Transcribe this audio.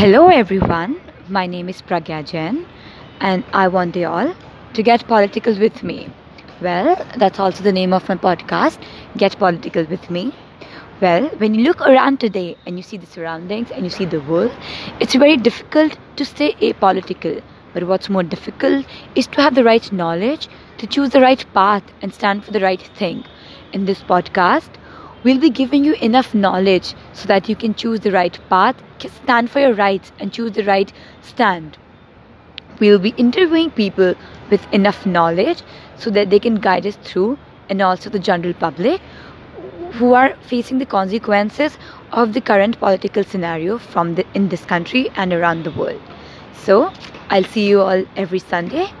Hello everyone, my name is Pragya Jain and I want you all to get political with me. Well, that's also the name of my podcast, Get Political with Me. Well, when you look around today and you see the surroundings and you see the world, it's very difficult to stay apolitical. But what's more difficult is to have the right knowledge, to choose the right path and stand for the right thing. In this podcast, we'll be giving you enough knowledge so that you can choose the right path, stand for your rights, and choose the right stand. We'll be interviewing people with enough knowledge so that they can guide us through, and also the general public who are facing the consequences of the current political scenario from the, in this country and around the world. So, I'll see you all every Sunday